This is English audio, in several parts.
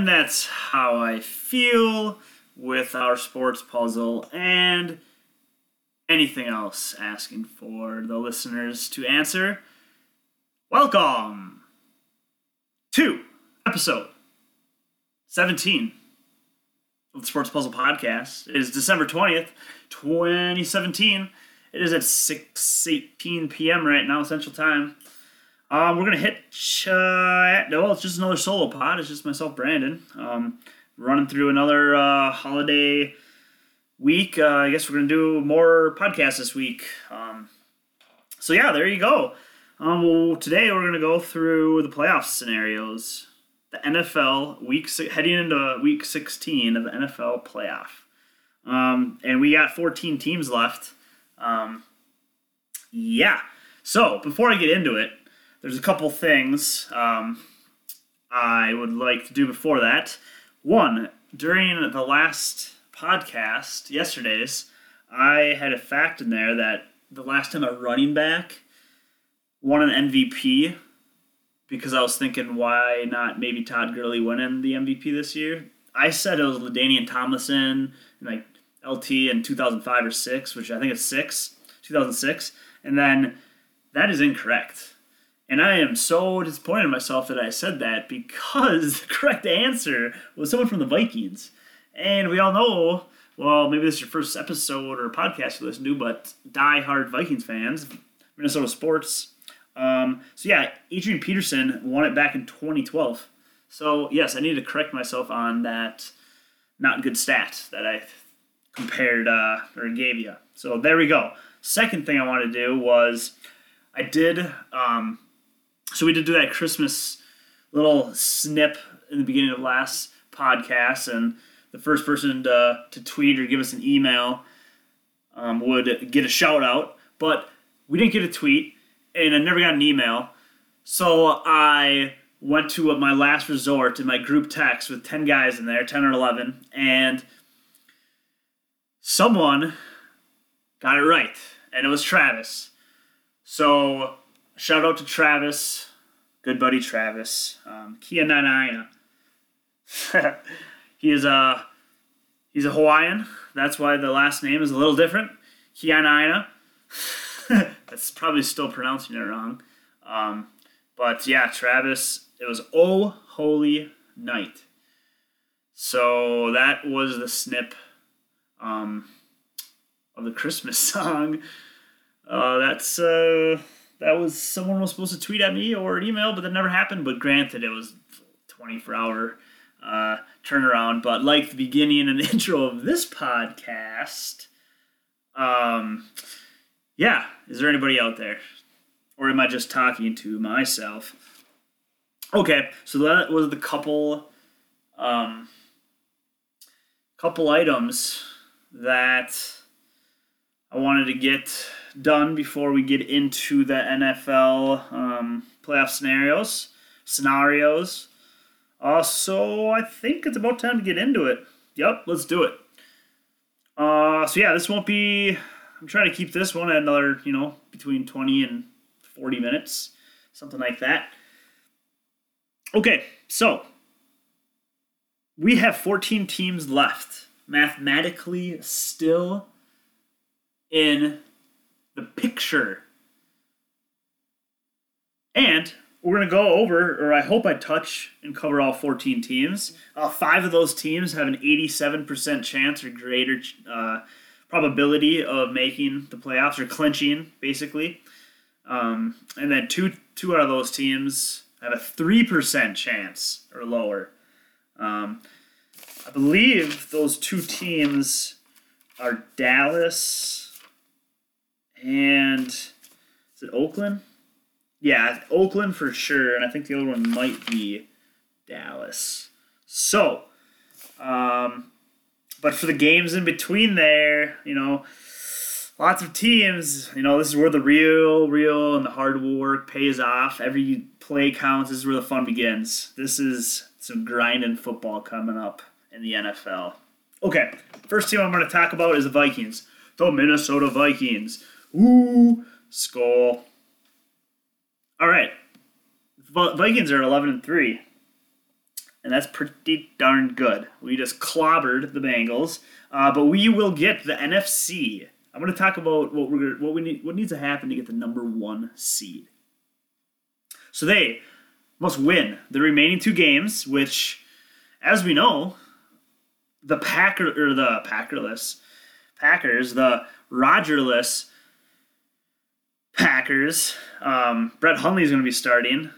And that's how I feel with our sports puzzle and anything else asking for the listeners to answer. Welcome to episode 17 of the Sports Puzzle Podcast. It is December 20th, 2017. It is at 6.18 p.m. right now, Central Time. Um, we're to hit chat. No, it's just another solo pod. It's just myself, Brandon. Um, running through another uh, holiday week. Uh, I guess we're to do more podcasts this week. Um, so, yeah, there you go. Um, well, today we're to go through the playoff scenarios. The NFL week heading into week 16 of the NFL playoff. Um, and we got 14 teams left. Um, yeah. So before I get into it, there's a couple things um, I would like to do before that. One, during the last podcast, yesterday's, I had a fact in there that the last time a running back won an MVP, because I was thinking, why not maybe Todd Gurley winning the MVP this year? I said it was LaDainian Tomlinson, like LT in 2005 or 6, which I think it's 6, 2006. And then that is incorrect. And I am so disappointed in myself that I said that because the correct answer was someone from the Vikings. And we all know, well, maybe this is your first episode or podcast you listen to, but die-hard Vikings fans, Minnesota sports. Um, so yeah, Adrian Peterson won it back in 2012. So yes, I need to correct myself on that not good stat that I compared uh, or gave you. So there we go. Second thing I wanted to do was I did um, so we did do that Christmas little snip in the beginning of last podcast, and the first person to, to tweet or give us an email um, would get a shout out. But we didn't get a tweet, and I never got an email. So I went to my last resort in my group text with 10 guys in there, 10 or 11, and someone got it right, and it was Travis. So Shout out to Travis, good buddy Travis. Um, Kia Nanaina. he is a he's a Hawaiian. That's why the last name is a little different. Kianaina. That's probably still pronouncing it wrong. Um, but yeah, Travis, it was Oh Holy Night. So that was the snip um, of the Christmas song. Uh, that's uh, that was someone was supposed to tweet at me or email, but that never happened. But granted, it was 24 hour uh, turnaround. But like the beginning and intro of this podcast, um, yeah, is there anybody out there? Or am I just talking to myself? Okay, so that was the couple, um, couple items that I wanted to get done before we get into the NFL um, playoff scenarios. Scenarios. Uh, so I think it's about time to get into it. Yep, let's do it. Uh, so yeah, this won't be. I'm trying to keep this one at another, you know, between 20 and 40 minutes, something like that. Okay, so we have 14 teams left, mathematically still in the picture. And we're going to go over, or I hope I touch and cover all 14 teams. Uh, five of those teams have an 87% chance or greater uh, probability of making the playoffs or clinching, basically. Um, and then two two out of those teams have a 3% chance or lower. Um, I believe those two teams are Dallas and is it Oakland? Yeah, Oakland for sure, and I think the other one might be Dallas. So, um, but for the games in between there, you know, lots of teams. You know, this is where the real, real, and the hard work pays off. Every play counts. This is where the fun begins. This is some grinding football coming up in the NFL. Okay, first team I'm going to talk about is the Vikings, the Minnesota Vikings. Ooh, Skol. All right. Vikings are 11 and 3. and that's pretty darn good. We just clobbered the Bengals, uh, but we will get the NFC. I'm going to talk about what we're what we need what needs to happen to get the number one seed. So they must win the remaining two games, which, as we know, the Packer or the Packerless Packers, the Rogerless Packers. Um, Brett Hundley is going to be starting.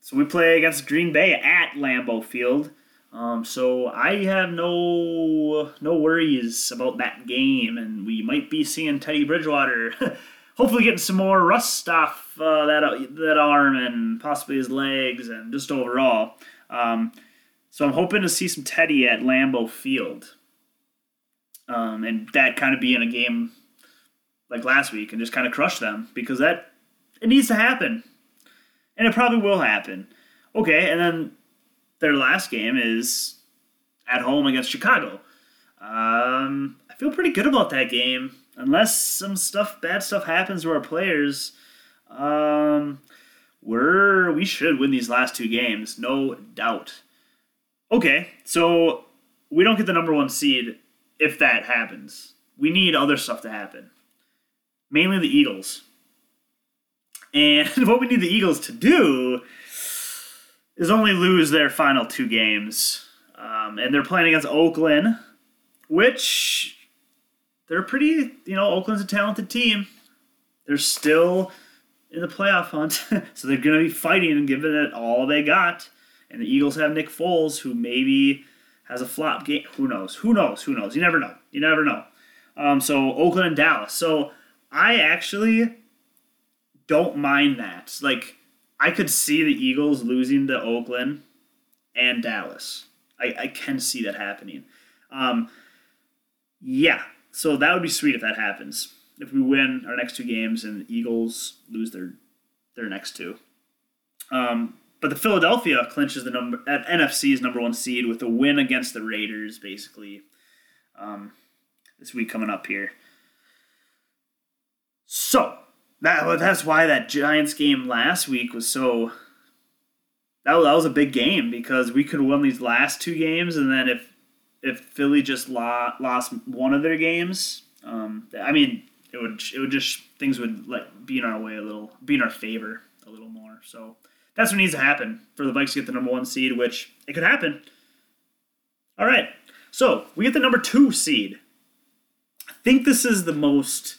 So we play against Green Bay at Lambeau Field. Um, so I have no no worries about that game, and we might be seeing Teddy Bridgewater, hopefully getting some more rust off uh, that that arm and possibly his legs and just overall. Um, so I'm hoping to see some Teddy at Lambeau Field, um, and that kind of be in a game like last week and just kind of crush them because that it needs to happen, and it probably will happen. Okay, and then their last game is at home against Chicago. Um, I feel pretty good about that game, unless some stuff, bad stuff happens to our players. Um, we're we should win these last two games, no doubt. Okay, so we don't get the number one seed if that happens. We need other stuff to happen mainly the Eagles. And what we need the Eagles to do is only lose their final two games. Um, and they're playing against Oakland, which they're pretty, you know, Oakland's a talented team. They're still in the playoff hunt, so they're going to be fighting and giving it all they got. And the Eagles have Nick Foles, who maybe has a flop game. Who knows? Who knows? Who knows? You never know. You never know. Um, so Oakland and Dallas. So I actually don't mind that. Like, I could see the Eagles losing to Oakland and Dallas. I, I can see that happening. Um, yeah, so that would be sweet if that happens. If we win our next two games and the Eagles lose their their next two. Um, but the Philadelphia clinches the number at NFC's number one seed with a win against the Raiders, basically. Um, this week coming up here. So that that's why that Giants game last week was so. That was, that was a big game because we could have won these last two games, and then if if Philly just lost, lost one of their games, um, I mean, it would it would just things would like be in our way a little, be in our favor a little more. So that's what needs to happen for the Vikes to get the number one seed, which it could happen. All right, so we get the number two seed. I think this is the most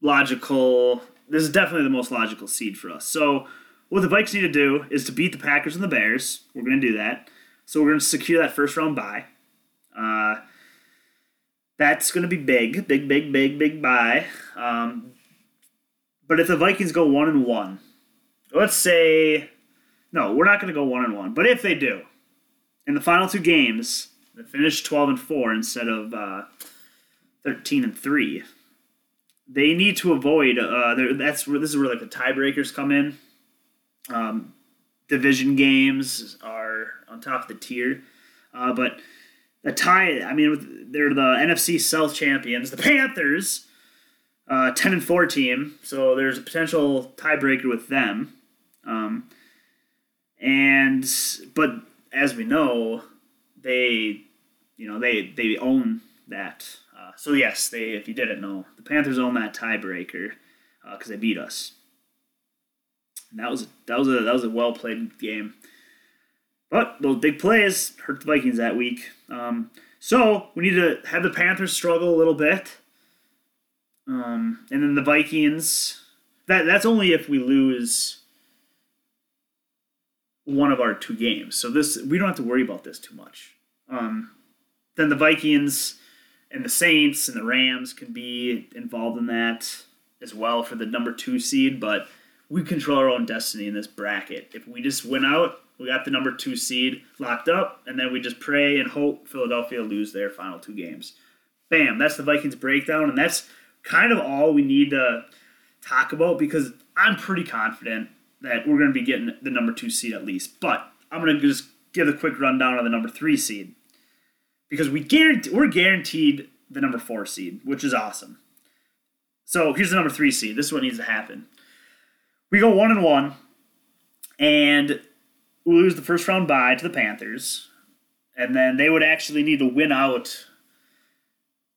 logical. This is definitely the most logical seed for us. So what the Vikes need to do is to beat the Packers and the Bears. We're going to do that. So we're going to secure that first round bye. Uh, that's going to be big, big, big, big, big bye. Um, but if the Vikings go one and one, let's say, no, we're not going to go one and one. But if they do, in the final two games, they finish twelve and four instead of uh, thirteen and three they need to avoid. Uh, that's where this is where like the tiebreakers come in. Um, division games are on top of the tier, uh, but the tie. I mean, they're the NFC South champions, the Panthers, uh, ten and four team. So there's a potential tiebreaker with them. Um, and but as we know, they, you know, they they own that so yes, they if you didn't know, the Panthers own that tiebreaker because uh, they beat us. And that was that was a that was a well played game. But those big plays hurt the Vikings that week. Um, so we need to have the Panthers struggle a little bit. Um, and then the Vikings. That that's only if we lose one of our two games. So this we don't have to worry about this too much. Um, then the Vikings and the Saints and the Rams can be involved in that as well for the number two seed, but we control our own destiny in this bracket. If we just win out, we got the number two seed locked up, and then we just pray and hope Philadelphia lose their final two games. Bam, that's the Vikings breakdown, and that's kind of all we need to talk about because I'm pretty confident that we're going to be getting the number two seed at least. But I'm going to just give a quick rundown on the number three seed because we guarantee we're guaranteed the number four seed, which is awesome. So here's the number three seed. This is what needs to happen. We go one and one, and we lose the first round bye to the Panthers, and then they would actually need to win out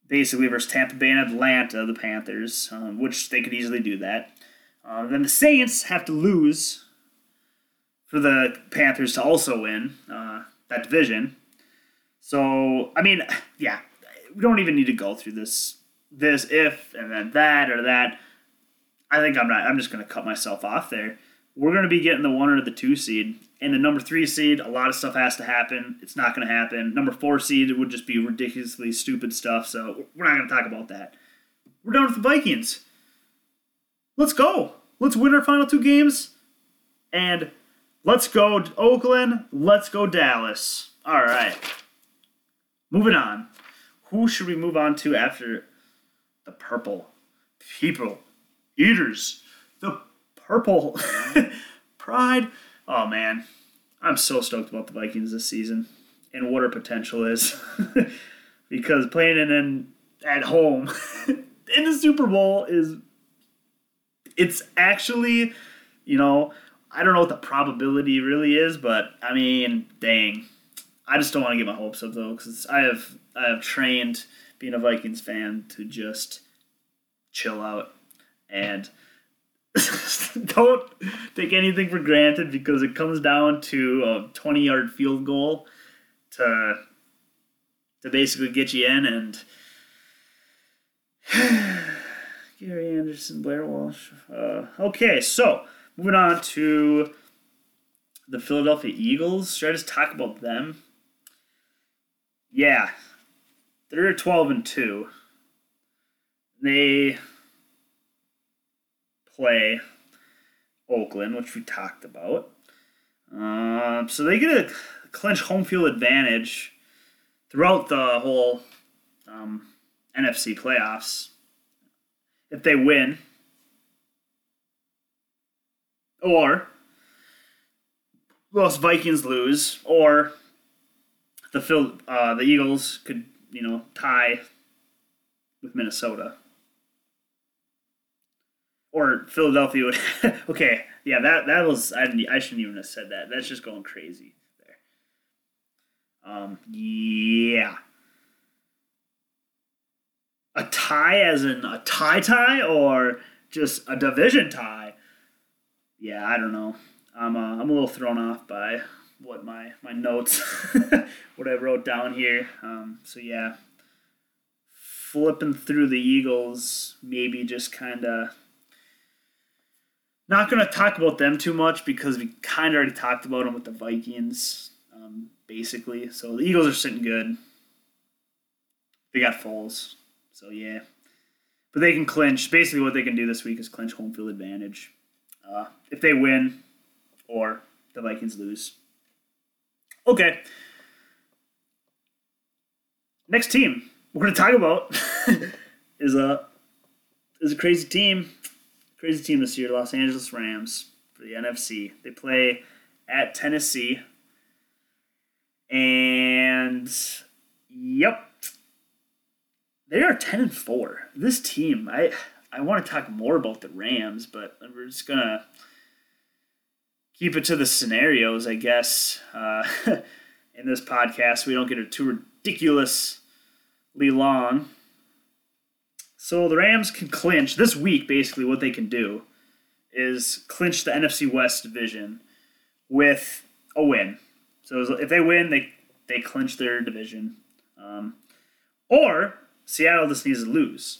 basically versus Tampa Bay and Atlanta, the Panthers, um, which they could easily do that. Uh, then the Saints have to lose for the Panthers to also win uh, that division. So I mean, yeah, we don't even need to go through this this if and then that or that. I think I'm not. I'm just going to cut myself off there. We're going to be getting the one or the two seed, and the number three seed. A lot of stuff has to happen. It's not going to happen. Number four seed would just be ridiculously stupid stuff. So we're not going to talk about that. We're done with the Vikings. Let's go. Let's win our final two games, and let's go Oakland. Let's go Dallas. All right. Moving on. Who should we move on to after the purple people? Eaters. The purple pride. Oh man, I'm so stoked about the Vikings this season and what our potential is. because playing in at home in the Super Bowl is it's actually, you know, I don't know what the probability really is, but I mean, dang. I just don't want to get my hopes up though, because I have I have trained being a Vikings fan to just chill out and don't take anything for granted because it comes down to a 20 yard field goal to to basically get you in and Gary Anderson, Blair Walsh. Uh, okay, so moving on to the Philadelphia Eagles. Should I just talk about them? Yeah, they're 12 and 2. They play Oakland, which we talked about. Uh, so they get a clinch home field advantage throughout the whole um, NFC playoffs if they win. Or Los Vikings lose, or the Phil, uh, the Eagles could you know tie with Minnesota or Philadelphia would. okay, yeah, that that was I, I shouldn't even have said that. That's just going crazy there. Um, yeah. A tie, as in a tie tie, or just a division tie? Yeah, I don't know. I'm uh, I'm a little thrown off by what my my notes, what I wrote down here. Um, so yeah, flipping through the Eagles, maybe just kind of not going to talk about them too much because we kind of already talked about them with the Vikings, um, basically. So the Eagles are sitting good. They got Foles, so yeah. But they can clinch. Basically, what they can do this week is clinch home field advantage. Uh, if they win, or the Vikings lose. Okay. Next team we're going to talk about is a is a crazy team crazy team this year, Los Angeles Rams for the NFC. They play at Tennessee. And yep. They are 10 and 4. This team, I I want to talk more about the Rams, but we're just to keep it to the scenarios, I guess. Uh, in this podcast, we don't get it too ridiculously long. So the Rams can clinch this week. Basically, what they can do is clinch the NFC West division with a win. So if they win, they they clinch their division. Um, or Seattle just needs to lose,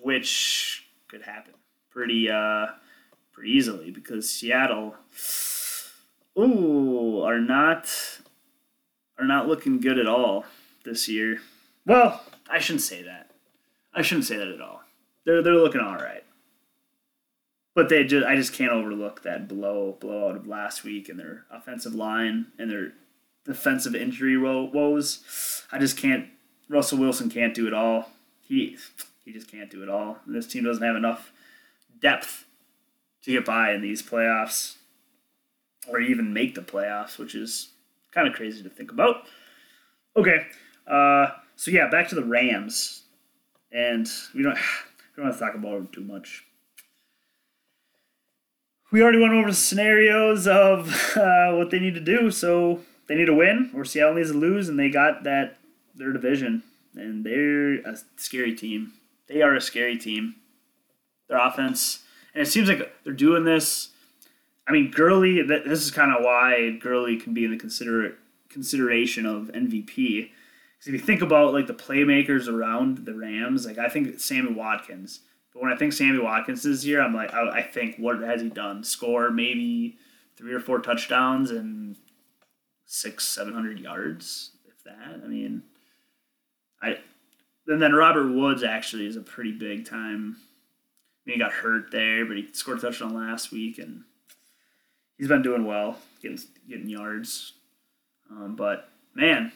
which could happen pretty uh, pretty easily because Seattle, ooh, are not are not looking good at all this year. Well, I shouldn't say that. I shouldn't say that at all. They're they're looking all right, but they just I just can't overlook that blow blowout of last week and their offensive line and their defensive injury woes. I just can't. Russell Wilson can't do it all. He he just can't do it all. This team doesn't have enough depth to get by in these playoffs or even make the playoffs, which is kind of crazy to think about. Okay, uh, so yeah, back to the Rams and we don't we don't have to talk about them too much. we already went over the scenarios of uh, what they need to do. So they need to win, or Seattle needs to lose, and they got that their division, and they're a scary team. They are a scary team. Their offense, and it seems like they're doing this. I mean, Gurley. This is kind of why Gurley can be in the consider consideration of MVP. Because if you think about like the playmakers around the Rams, like I think Sammy Watkins but when I think Sammy Watkins is here, I'm like, I, I think what has he done? Score maybe three or four touchdowns and six, seven hundred yards, if that. I mean, I. And then Robert Woods actually is a pretty big time. He got hurt there, but he scored a touchdown last week, and he's been doing well, getting getting yards. Um, but man,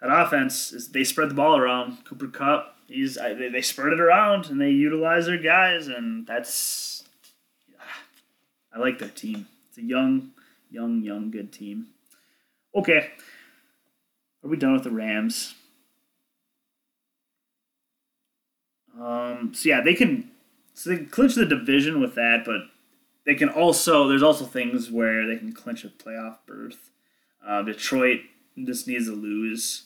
that offense is they spread the ball around. Cooper Kupp, he's they, they spread it around and they utilize their guys, and that's I like their team. It's a young, young, young, good team. Okay, are we done with the Rams? Um, so yeah, they can so they clinch the division with that, but they can also there's also things where they can clinch a playoff berth. Uh, Detroit just needs to lose,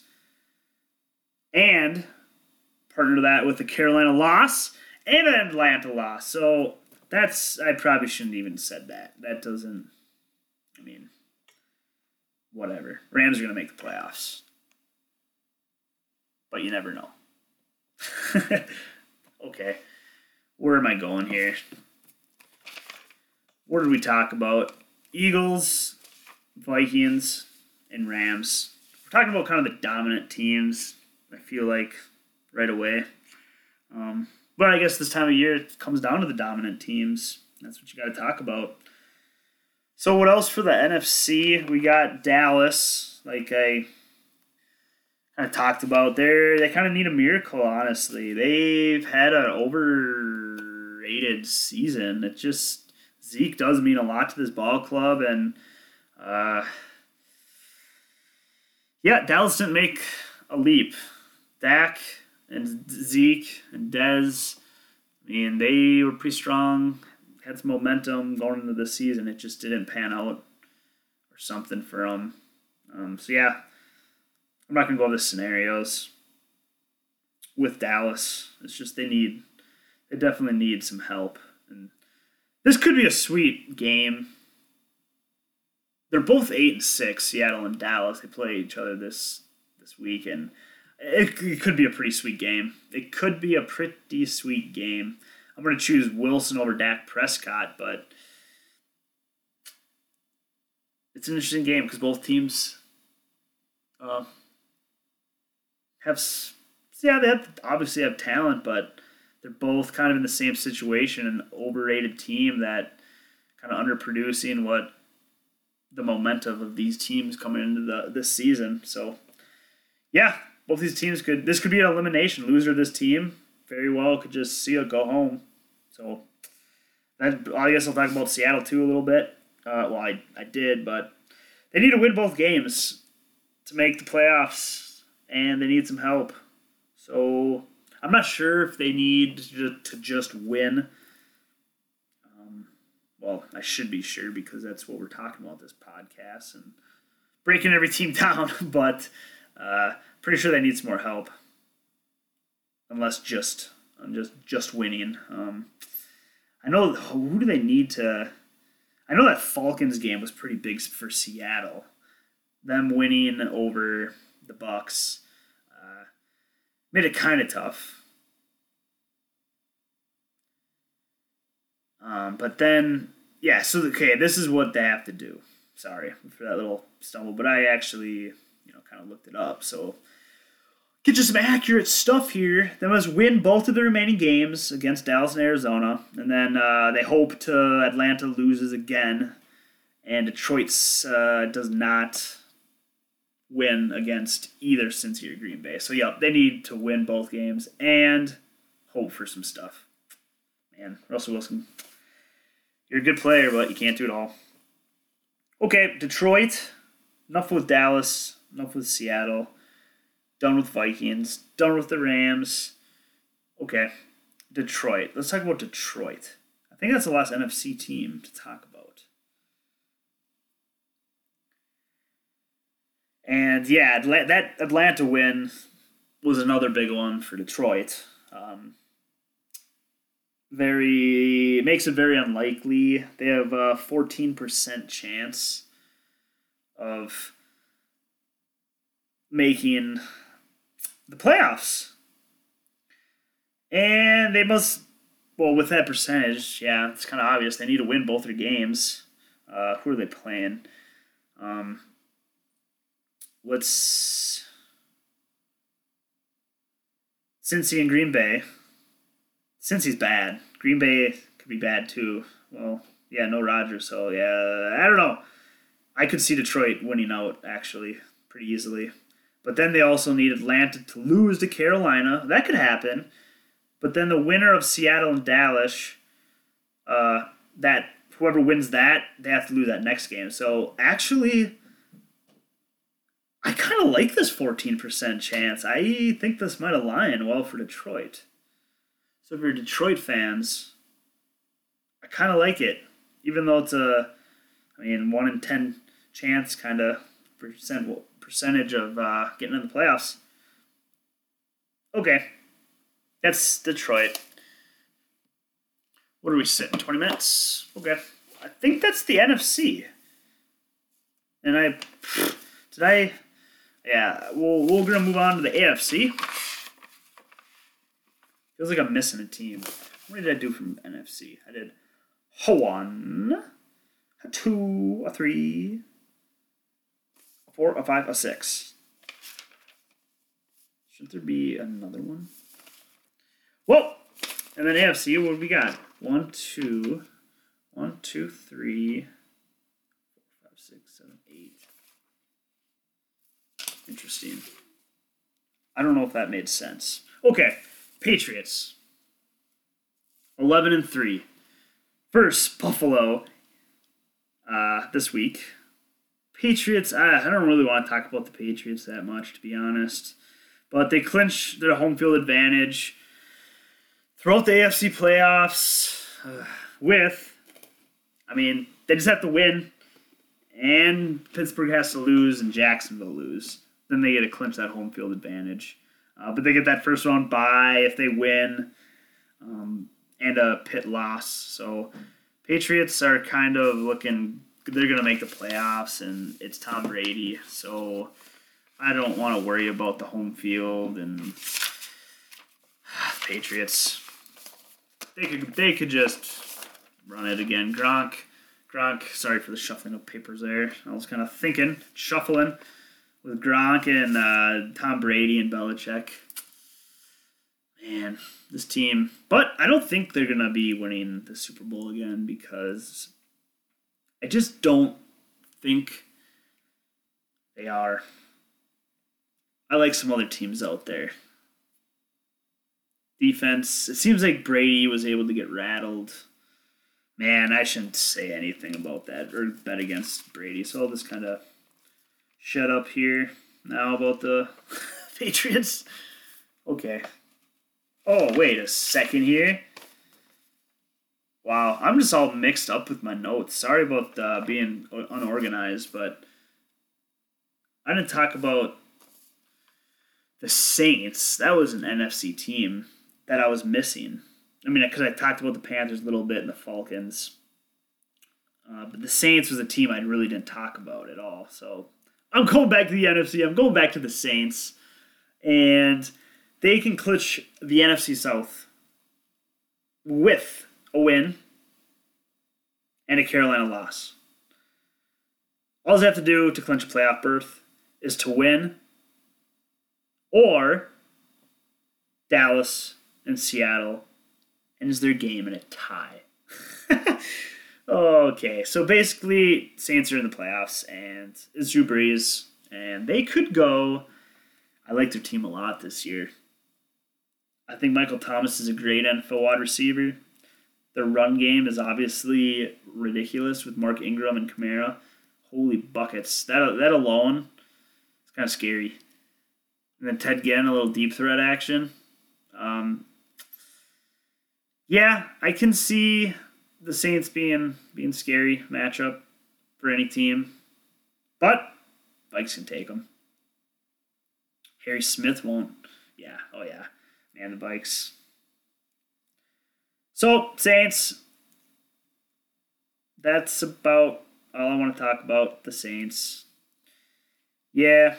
and partner that with the Carolina loss and an Atlanta loss. So that's I probably shouldn't even said that. That doesn't. I mean, whatever. Rams are gonna make the playoffs, but you never know. okay, where am I going here? What did we talk about? Eagles, Vikings, and Rams. We're talking about kind of the dominant teams. I feel like right away. Um, but I guess this time of year it comes down to the dominant teams. That's what you got to talk about. So what else for the NFC? We got Dallas, like I kind of talked about there. They kind of need a miracle, honestly. They've had an overrated season. It just Zeke does mean a lot to this ball club, and uh, yeah, Dallas didn't make a leap. Dak and Zeke and Dez. I mean, they were pretty strong, had some momentum going into the season. It just didn't pan out or something for them. Um, so, yeah, I'm not to go over the scenarios with Dallas. It's just they need, they definitely need some help. And this could be a sweet game. They're both eight and six, Seattle and Dallas. They play each other this this week, and it, it could be a pretty sweet game. It could be a pretty sweet game. I'm going to choose Wilson over Dak Prescott, but it's an interesting game because both teams uh, have, yeah, they have, obviously have talent, but they're both kind of in the same situation an overrated team that kind of underproducing what the momentum of these teams coming into the this season. So, yeah, both these teams could this could be an elimination. Loser of this team very well could just see it go home. So that I guess I'll talk about Seattle too a little bit. Uh, well, I, I did, but they need to win both games to make the playoffs, and they need some help. So I'm not sure if they need to, to just win. Um, well, I should be sure because that's what we're talking about this podcast and breaking every team down. But uh, pretty sure they need some more help, unless just just just winning. Um, I know who do they need to. I know that Falcons game was pretty big for Seattle. Them winning over the Bucs made it kind of tough. Um, but then, yeah. So okay, this is what they have to do. Sorry for that little stumble, but I actually you know, kind of looked it up. So get you some accurate stuff here. They must win both of the remaining games against Dallas and Arizona, and then uh, they hope to Atlanta loses again, and Detroit uh, does not win against either Cincy or Green Bay. So yeah, they need to win both games and hope for some stuff. Man, Russell Wilson, you're a good player, but you can't do it all. Okay, Detroit. Enough with Dallas enough with Seattle. Done with Vikings. Done with the Rams. Okay. Detroit. Let's talk about Detroit. I think that's the last NFC team to talk about. And yeah, that Atlanta win was another big one for Detroit. Um, very makes it very unlikely. They have a fourteen percent chance of making the playoffs, and they must. Well, with that percentage, yeah, it's kind of obvious. They need to win both their games. Uh, who are they playing? Um, let's Cincy and Green Bay. Cincy's bad. Green Bay could be bad too. Well, yeah, no Rodgers, so yeah, I don't know. I could see Detroit winning out actually pretty easily. But then they also need Atlanta to lose to Carolina. That could happen. But then the winner of Seattle and Dallas, uh, that whoever wins that, they have to lose that next game. So actually, I kind of like this 14% chance. I think this might align well for Detroit. So if you're Detroit fans, I kind of like it. Even though it's a, I mean, 1 in 10 chance kind of percent, percentage of uh, getting in the playoffs. Okay. That's Detroit. What are we sitting? 20 minutes? Okay. I think that's the NFC. And I. Did I. Yeah, well, we're to move on to the AFC. Feels like I'm missing a team. What did I do from NFC? I did a one, a two, a three, a four, a five, a six. Should there be another one? Whoa! And then AFC, what do we got? One, two, one, two, three, four, five, six, seven, eight. Interesting. I don't know if that made sense. Okay, Patriots. 11 and 3. First, Buffalo uh, this week. Patriots, I, I don't really want to talk about the Patriots that much, to be honest. But they clinch their home field advantage throughout the AFC playoffs uh, with, I mean, they just have to win, and Pittsburgh has to lose, and Jacksonville lose. Then they get to clinch that home field advantage. Uh, but they get that first round bye if they win, um, and a Pitt loss. So Patriots are kind of looking. They're going to make the playoffs, and it's Tom Brady. So I don't want to worry about the home field and Patriots. They could they could just run it again. Gronk, Gronk. Sorry for the shuffling of papers there. I was kind of thinking, shuffling with Gronk and uh, Tom Brady and Belichick. Man, this team. But I don't think they're gonna be winning the Super Bowl again because I just don't think they are. I like some other teams out there. Defense. It seems like Brady was able to get rattled. Man, I shouldn't say anything about that or bet against Brady. So I'll just kind of shut up here now about the Patriots. Okay. Oh, wait a second here. Wow, I'm just all mixed up with my notes. Sorry about uh, being unorganized, but I didn't talk about the Saints. That was an NFC team that I was missing. I mean, because I talked about the Panthers a little bit and the Falcons. Uh, but the Saints was a team I really didn't talk about at all. So I'm going back to the NFC. I'm going back to the Saints. And they can clinch the NFC South with a win and a Carolina loss. All they have to do to clinch a playoff berth is to win or Dallas and Seattle ends their game in a tie. okay, so basically, Saints are in the playoffs, and it's Drew Brees, and they could go. I like their team a lot this year. I think Michael Thomas is a great NFL wide receiver. Their run game is obviously ridiculous with Mark Ingram and Kamara. Holy buckets! That that alone is kind of scary. And then Ted Ginn, a little deep threat action. Um, yeah, I can see the Saints being being scary matchup for any team, but Vikes can take them. Harry Smith won't. Yeah. Oh yeah. Man, the Vikes. So Saints. That's about all I want to talk about. The Saints. Yeah.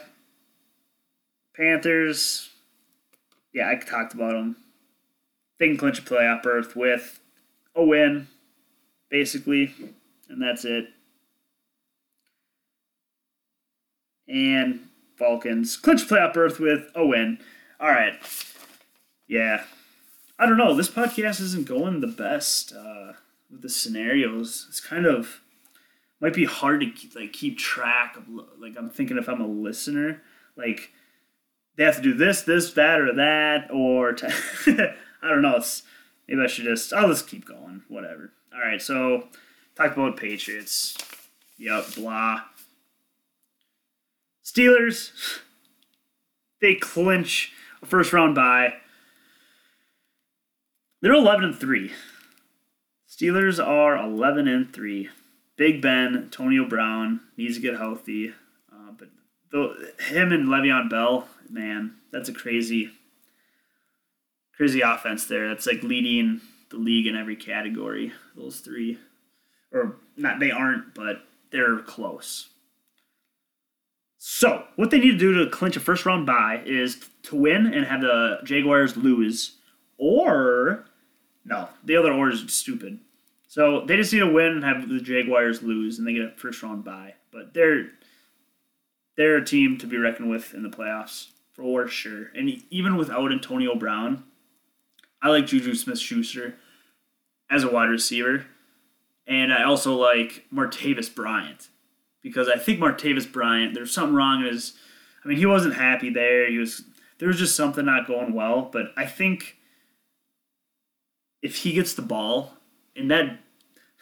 Panthers. Yeah, I talked about them. They can clinch a playoff berth with a win, basically, and that's it. And Falcons clinch playoff berth with a win. All right. Yeah. I don't know. This podcast isn't going the best uh, with the scenarios. It's kind of might be hard to keep, like keep track of. Like I'm thinking if I'm a listener, like they have to do this, this, that, or that, or I don't know. It's maybe I should just I'll just keep going. Whatever. All right. So talk about Patriots. Yep. Blah. Steelers. They clinch a first round bye. They're 11 and 3. Steelers are 11 and 3. Big Ben, Antonio Brown needs to get healthy. Uh, but the, him and Le'Veon Bell, man, that's a crazy, crazy offense there. That's like leading the league in every category. Those three, or not, they aren't, but they're close. So, what they need to do to clinch a first round bye is to win and have the Jaguars lose, or no, the other order is stupid. So they just need to win and have the Jaguars lose, and they get a first round bye. But they're they're a team to be reckoned with in the playoffs for sure. And even without Antonio Brown, I like Juju Smith Schuster as a wide receiver, and I also like Martavis Bryant because I think Martavis Bryant, there's something wrong in his. I mean, he wasn't happy there. He was there was just something not going well. But I think if he gets the ball and that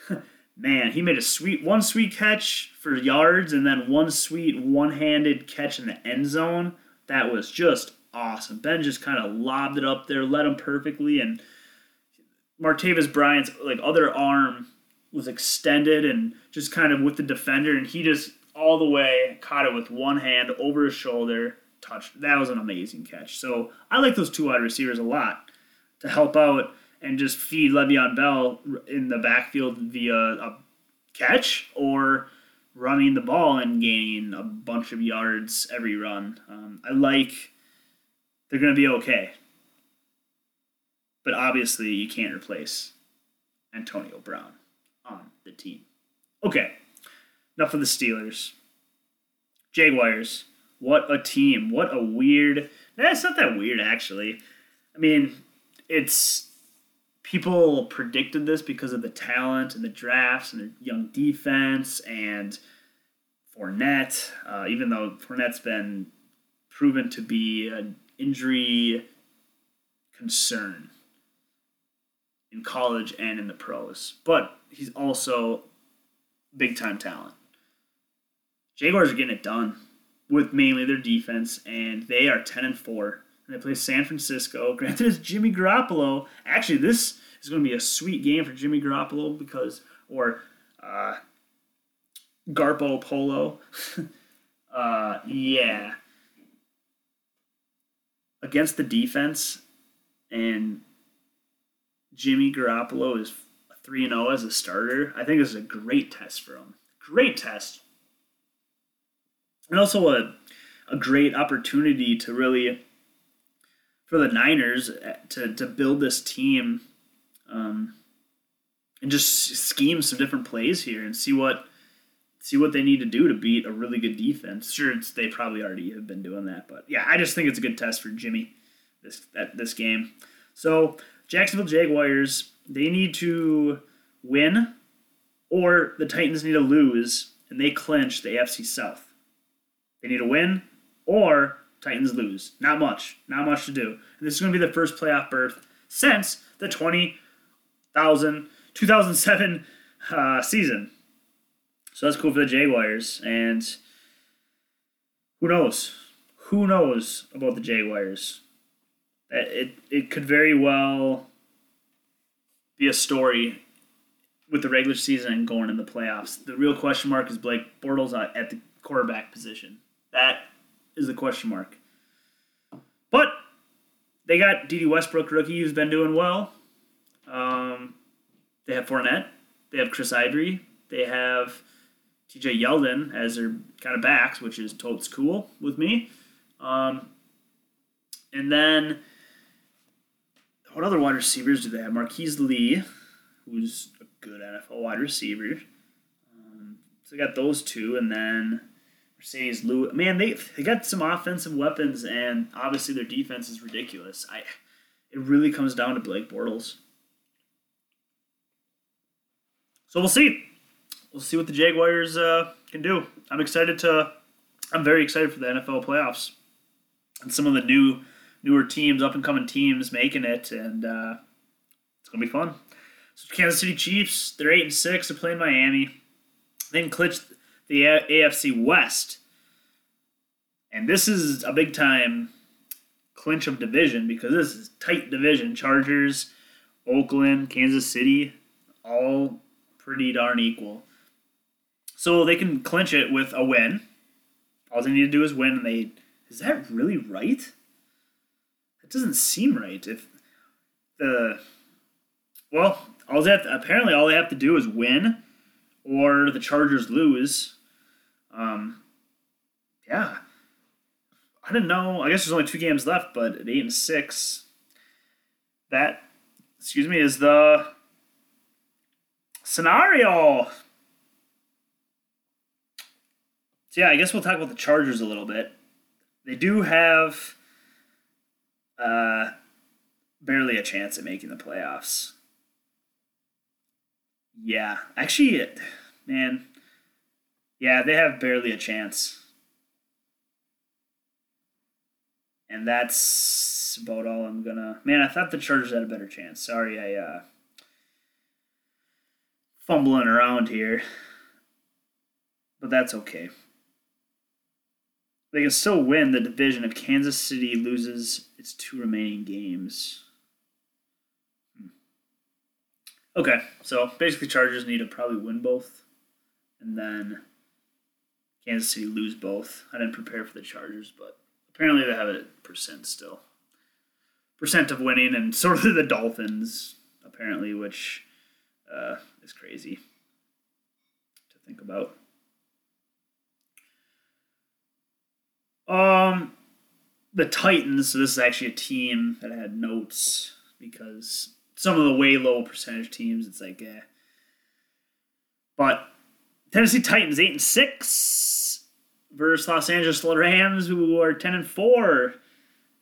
man, he made a sweet one sweet catch for yards and then one sweet one-handed catch in the end zone. That was just awesome. Ben just kind of lobbed it up there, led him perfectly, and Martavis Bryant's like other arm was extended and just kind of with the defender, and he just all the way caught it with one hand over his shoulder, touched. That was an amazing catch. So I like those two wide receivers a lot to help out and just feed Le'Veon Bell in the backfield via a catch or running the ball and gaining a bunch of yards every run. Um, I like they're going to be okay. But obviously, you can't replace Antonio Brown on the team. Okay, enough of the Steelers. Jaguars, what a team. What a weird. That's not that weird, actually. I mean, it's. People predicted this because of the talent and the drafts and the young defense and Fournette, uh, even though Fournette's been proven to be an injury concern in college and in the pros. But he's also big time talent. Jaguars are getting it done with mainly their defense, and they are ten and four. And they play San Francisco. Granted, it's Jimmy Garoppolo. Actually, this is going to be a sweet game for Jimmy Garoppolo because, or uh, Garpo Polo. uh, yeah. Against the defense, and Jimmy Garoppolo is 3 0 as a starter, I think this is a great test for him. Great test. And also a, a great opportunity to really, for the Niners, eh, to, to build this team um, and just scheme some different plays here and see what see what they need to do to beat a really good defense. Sure, they probably already have been doing that, but yeah, I just think it's a good test for Jimmy this that this game. So Jacksonville Jaguars, they need to win or the Titans need to lose and they clinch the AFC South. They need to win or Titans lose. Not much. Not much to do. And this is going to be the first playoff berth since the 20,000, 2007 uh, season. So that's cool for the Jaguars. And who knows? Who knows about the Jaguars? it it could very well be a story with the regular season and going in the playoffs. The real question mark is Blake Bortles at the quarterback position. That is the question mark. But they got Dede Westbrook, rookie, who's been doing well. Um, they have Fournette. They have Chris Ivory. They have TJ Yeldon as their kind of backs, which is totes cool with me. Um, and then what other wide receivers do they have? Marquise Lee, who's a good NFL wide receiver. Um, so they got those two, and then Marcedes Lewis. Man, they they got some offensive weapons, and obviously their defense is ridiculous. I it really comes down to Blake Bortles. So we'll see. We'll see what the Jaguars uh, can do. I'm excited to. I'm very excited for the NFL playoffs and some of the new newer teams, up and coming teams making it, and uh, it's gonna be fun. So Kansas City Chiefs, they're eight and six. They're playing Miami. Then clinched the AFC West, and this is a big time clinch of division because this is tight division. Chargers, Oakland, Kansas City, all pretty darn equal. So they can clinch it with a win. All they need to do is win, and they is that really right? That doesn't seem right. If the well, all they to, apparently all they have to do is win, or the Chargers lose. Um, yeah, I didn't know. I guess there's only two games left, but at eight and six, that excuse me is the scenario. So yeah, I guess we'll talk about the Chargers a little bit. They do have uh, barely a chance at making the playoffs. Yeah, actually, man, yeah, they have barely a chance. And that's about all I'm gonna. Man, I thought the Chargers had a better chance. Sorry, I uh, fumbling around here, but that's okay. They can still win the division if Kansas City loses its two remaining games. Hmm. Okay, so basically, Chargers need to probably win both, and then Kansas City lose both. I didn't prepare for the Chargers, but apparently they have a percent still. Percent of winning, and sort of the Dolphins, apparently, which uh, is crazy to think about. Um, the Titans. So this is actually a team that I had notes because some of the way low percentage teams, it's like, eh. But Tennessee Titans eight and six versus Los Angeles Rams, who are ten and four,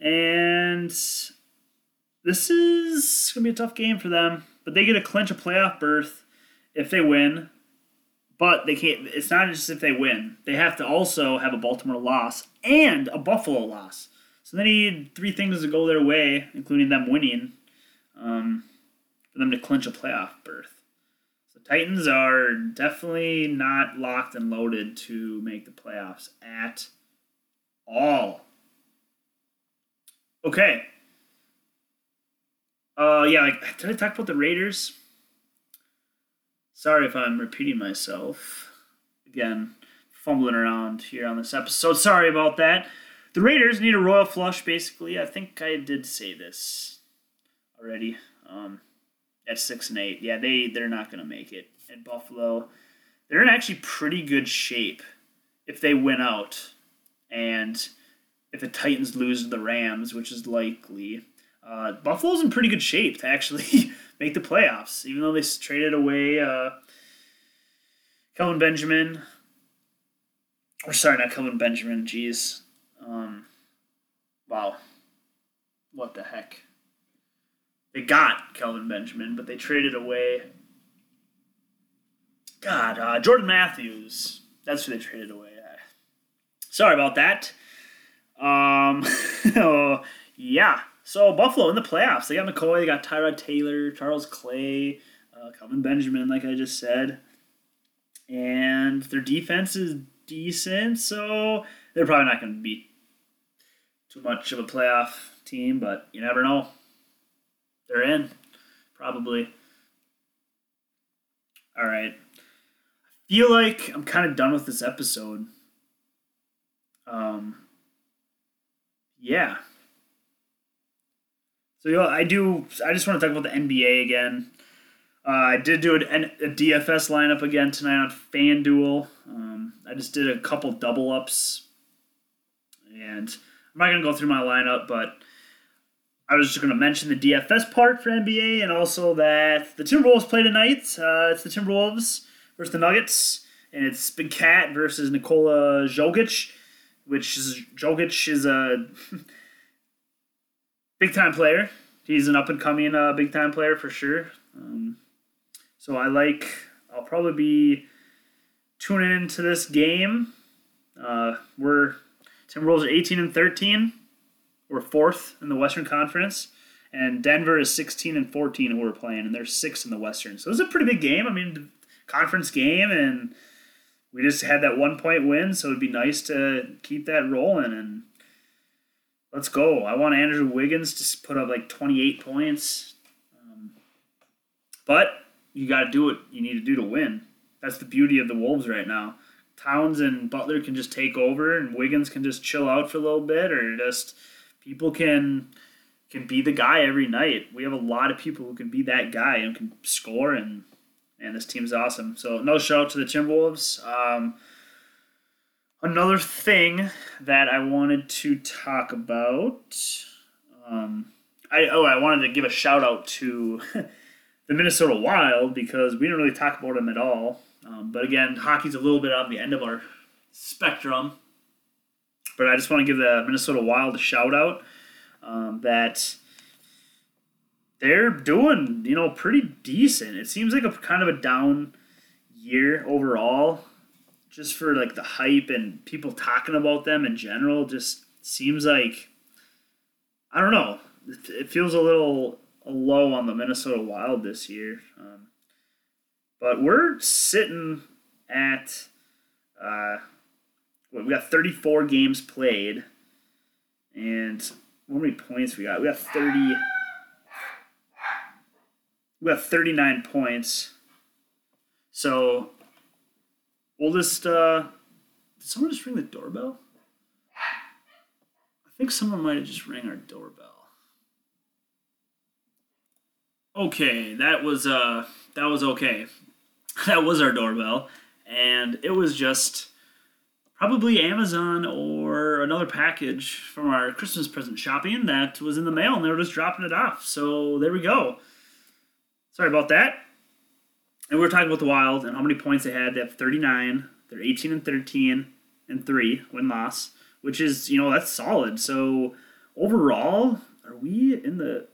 and this is gonna be a tough game for them. But they get a clinch a playoff berth if they win. But they can't. It's not just if they win; they have to also have a Baltimore loss and a Buffalo loss. So they need three things to go their way, including them winning, um, for them to clinch a playoff berth. So Titans are definitely not locked and loaded to make the playoffs at all. Okay. Uh, yeah, like did I talk about the Raiders? Sorry if I'm repeating myself. Again, fumbling around here on this episode. Sorry about that. The Raiders need a royal flush, basically. I think I did say this already. Um, at six and eight, yeah, they they're not gonna make it. And Buffalo, they're in actually pretty good shape if they win out, and if the Titans lose to the Rams, which is likely. Uh, Buffalo's in pretty good shape to actually make the playoffs, even though they traded away uh, Kelvin Benjamin, or sorry, not Kelvin Benjamin. Jeez. Um, wow. What the heck? They got Kelvin Benjamin, but they traded away. God, uh, Jordan Matthews. That's who they traded away. Sorry about that. Um, oh, yeah. So Buffalo in the playoffs. They got McCoy. They got Tyrod Taylor, Charles Clay, uh, Kelvin Benjamin, like I just said, and their defense is decent, so they're probably not going to be too much of a playoff team, but you never know. They're in, probably. All right. I feel like I'm kind of done with this episode. Um, yeah. So you know, I do. I just want to talk about the NBA again. Uh, I did do an, a DFS lineup again tonight on FanDuel. Um, I just did a couple double ups, and I'm not gonna go through my lineup, but I was just gonna mention the DFS part for NBA, and also that the Timberwolves play tonight. Uh, it's the Timberwolves versus the Nuggets, and it's Big Cat versus Nikola Jokic, which is Jokic is a big time player. He's an up and coming uh, big time player for sure. Um, so I like. I'll probably be tuning into this game. Uh, we're Timberwolves are 18 and 13. We're fourth in the Western Conference, and Denver is 16 and 14 who we're playing, and they're sixth in the Western. So it's a pretty big game. I mean, conference game, and we just had that one point win, so it'd be nice to keep that rolling and let's go. I want Andrew Wiggins to put up like 28 points. Um, but you got to do what you need to do to win. That's the beauty of the Wolves right now. Towns and Butler can just take over, and Wiggins can just chill out for a little bit, or just people can can be the guy every night. We have a lot of people who can be that guy and can score, and and this team's awesome. So no shout out to the Timberwolves. Um, another thing that I wanted to talk about. Um, I oh I wanted to give a shout out to the Minnesota Wild because we didn't really talk about them at all. Um, but again, hockey's a little bit on the end of our spectrum. But I just want to give the Minnesota Wild a shout out um, that they're doing, you know, pretty decent. It seems like a kind of a down year overall, just for like the hype and people talking about them in general. Just seems like I don't know. It feels a little low on the Minnesota Wild this year. Um, but we're sitting at, uh, we got 34 games played. And how many points we got? We got 30. We got 39 points. So we'll just, uh, did someone just ring the doorbell? I think someone might have just rang our doorbell. Okay, that was uh that was okay. That was our doorbell and it was just probably Amazon or another package from our Christmas present shopping that was in the mail and they were just dropping it off. So there we go. Sorry about that. And we are talking about the Wild and how many points they had. They have 39. They're 18 and 13 and 3 win loss, which is, you know, that's solid. So overall, are we in the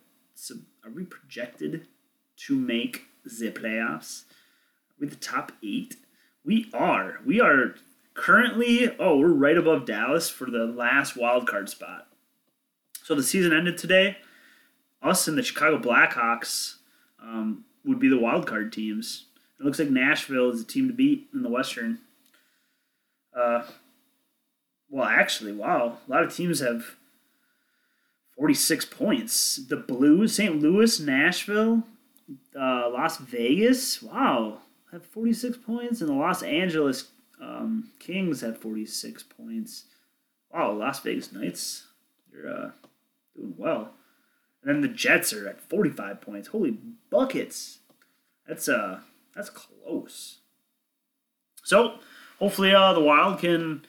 are we projected to make the playoffs? With the top eight? We are. We are currently, oh, we're right above Dallas for the last wild card spot. So the season ended today. Us and the Chicago Blackhawks um, would be the wild card teams. It looks like Nashville is the team to beat in the Western. Uh, well, actually, wow, a lot of teams have 46 points. The Blues, St. Louis, Nashville, uh, Las Vegas, wow, have 46 points. And the Los Angeles um, Kings have 46 points. Wow, Las Vegas Knights, you're uh, doing well. And then the Jets are at 45 points. Holy buckets. That's uh that's close. So hopefully uh the Wild can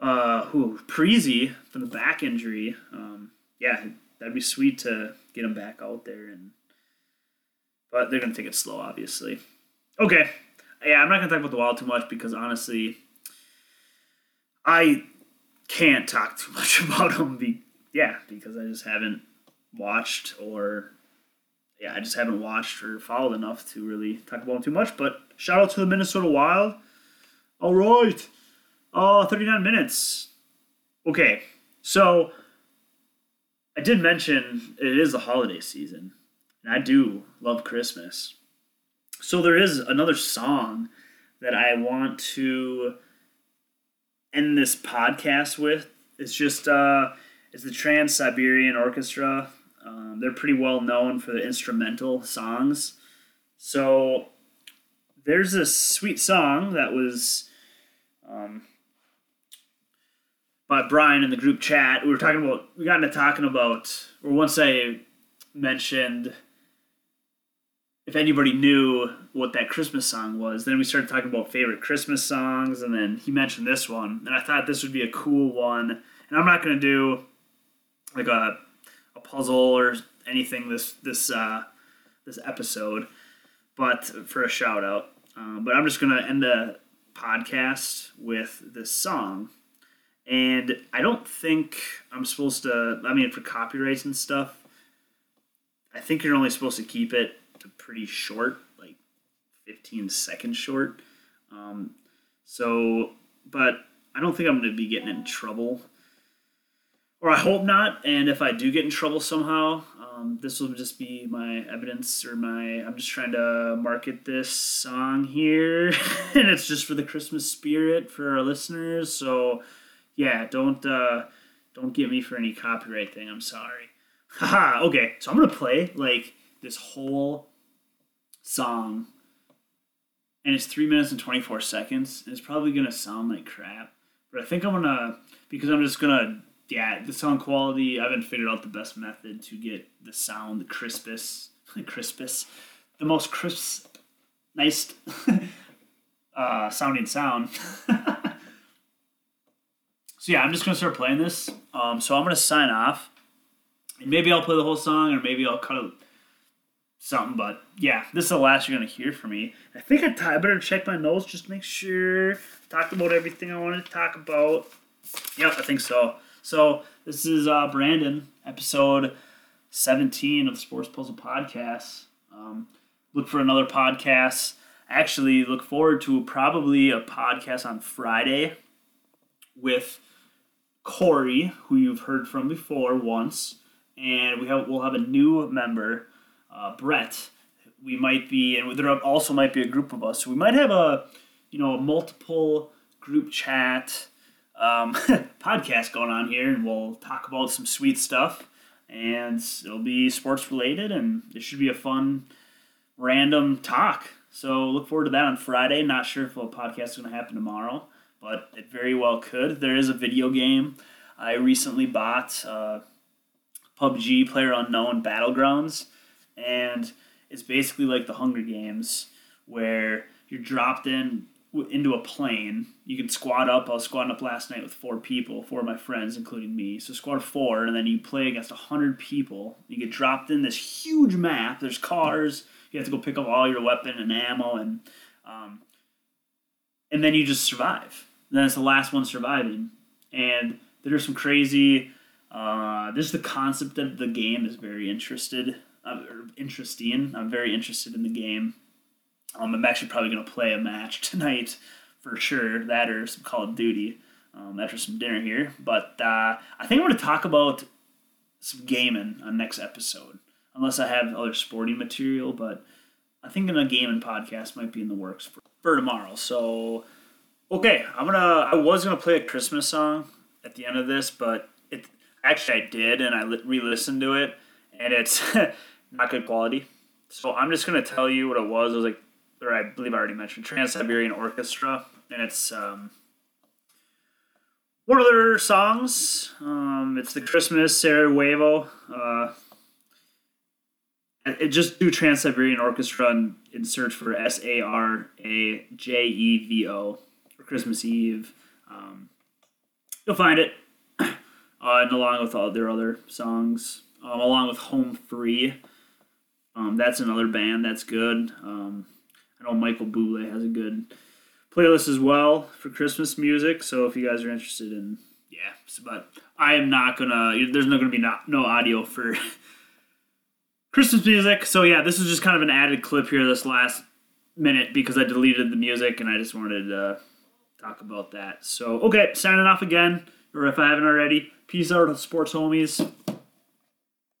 uh who Parise from the back injury um yeah, that'd be sweet to get him back out there. And but they're gonna take it slow, obviously. Okay, yeah, I'm not gonna talk about the Wild too much because honestly, I can't talk too much about them. Be yeah, because I just haven't watched or yeah, I just haven't watched or followed enough to really talk about them too much. But shout out to the Minnesota Wild. All right, uh, 39 minutes. Okay, so I did mention it is the holiday season, and I do love Christmas. So there is another song that I want to end this podcast with. It's just uh, it's the Trans Siberian Orchestra. Um, they're pretty well known for the instrumental songs. So there's this sweet song that was um, by Brian in the group chat. We were talking about we got into talking about or once I mentioned if anybody knew what that Christmas song was. Then we started talking about favorite Christmas songs, and then he mentioned this one, and I thought this would be a cool one. And I'm not gonna do like a a puzzle or anything this this uh, this episode, but for a shout out. Um, but I'm just gonna end the podcast with this song. And I don't think I'm supposed to. I mean, for copyrights and stuff, I think you're only supposed to keep it to pretty short, like 15 seconds short. Um, so, but I don't think I'm going to be getting in trouble, or I hope not. And if I do get in trouble somehow, um, this will just be my evidence or my. I'm just trying to market this song here, and it's just for the Christmas spirit for our listeners. So, yeah, don't uh, don't get me for any copyright thing. I'm sorry. Haha. okay, so I'm gonna play like this whole song, and it's three minutes and 24 seconds. And it's probably gonna sound like crap, but I think I'm gonna because I'm just gonna yeah the sound quality. I haven't figured out the best method to get the sound the crispest, the crispest, the most crisp, nice uh, sounding sound. So yeah, I'm just gonna start playing this. Um, so I'm gonna sign off, and maybe I'll play the whole song, or maybe I'll cut something. But yeah, this is the last you're gonna hear from me. I think I, t- I better check my notes just to make sure talked about everything I wanted to talk about. Yep, I think so. So this is uh, Brandon, episode 17 of the Sports Puzzle Podcast. Um, look for another podcast. Actually, look forward to probably a podcast on Friday with Corey, who you've heard from before once, and we have we'll have a new member uh, Brett. We might be, and there also might be a group of us. So we might have a, you know, a multiple group chat um, podcast going on here, and we'll talk about some sweet stuff. And it'll be sports related, and it should be a fun, random talk. So look forward to that on Friday. Not sure if a podcast is going to happen tomorrow, but it very well could. There is a video game I recently bought, uh, PUBG Player Unknown Battlegrounds and it's basically like the Hunger Games where you're dropped in into a plane. You can squad up. I was squatting up last night with four people, four of my friends, including me. So squad four, and then you play against hundred people. You get dropped in this huge map. There's cars. You have to go pick up all your weapon and ammo, and um, and then you just survive. And then it's the last one surviving, and there's some crazy. Uh, just the concept of the game is very interested uh, interesting. I'm very interested in the game. Um, I'm actually probably to play a match tonight for sure. That or some Call of Duty um, after some dinner here. But uh, I think I'm to talk about some gaming on next episode, unless I have other sporting material. But I think a gaming podcast might be in the works for, for tomorrow. So okay, I'm gonna. I was gonna play a Christmas song at the end of this, but it actually I did, and I re-listened to it, and it's not good quality. So I'm just gonna tell you what it was. It was like, or I believe I already mentioned Trans Siberian Orchestra, and it's um, one of their songs. Um, it's the Christmas Sarajevo. Uh, it just do Trans Siberian Orchestra and, and search for S A R A J E V O for Christmas Eve. Um, you'll find it, uh, and along with all their other songs, um, along with Home Free. Um, that's another band that's good. Um, I know Michael Bublé has a good playlist as well for Christmas music. So if you guys are interested in, yeah, but I am not gonna. There's not gonna be not, no audio for Christmas music. So yeah, this is just kind of an added clip here this last minute because I deleted the music and I just wanted to talk about that. So okay, signing off again, or if I haven't already. Peace out, sports homies.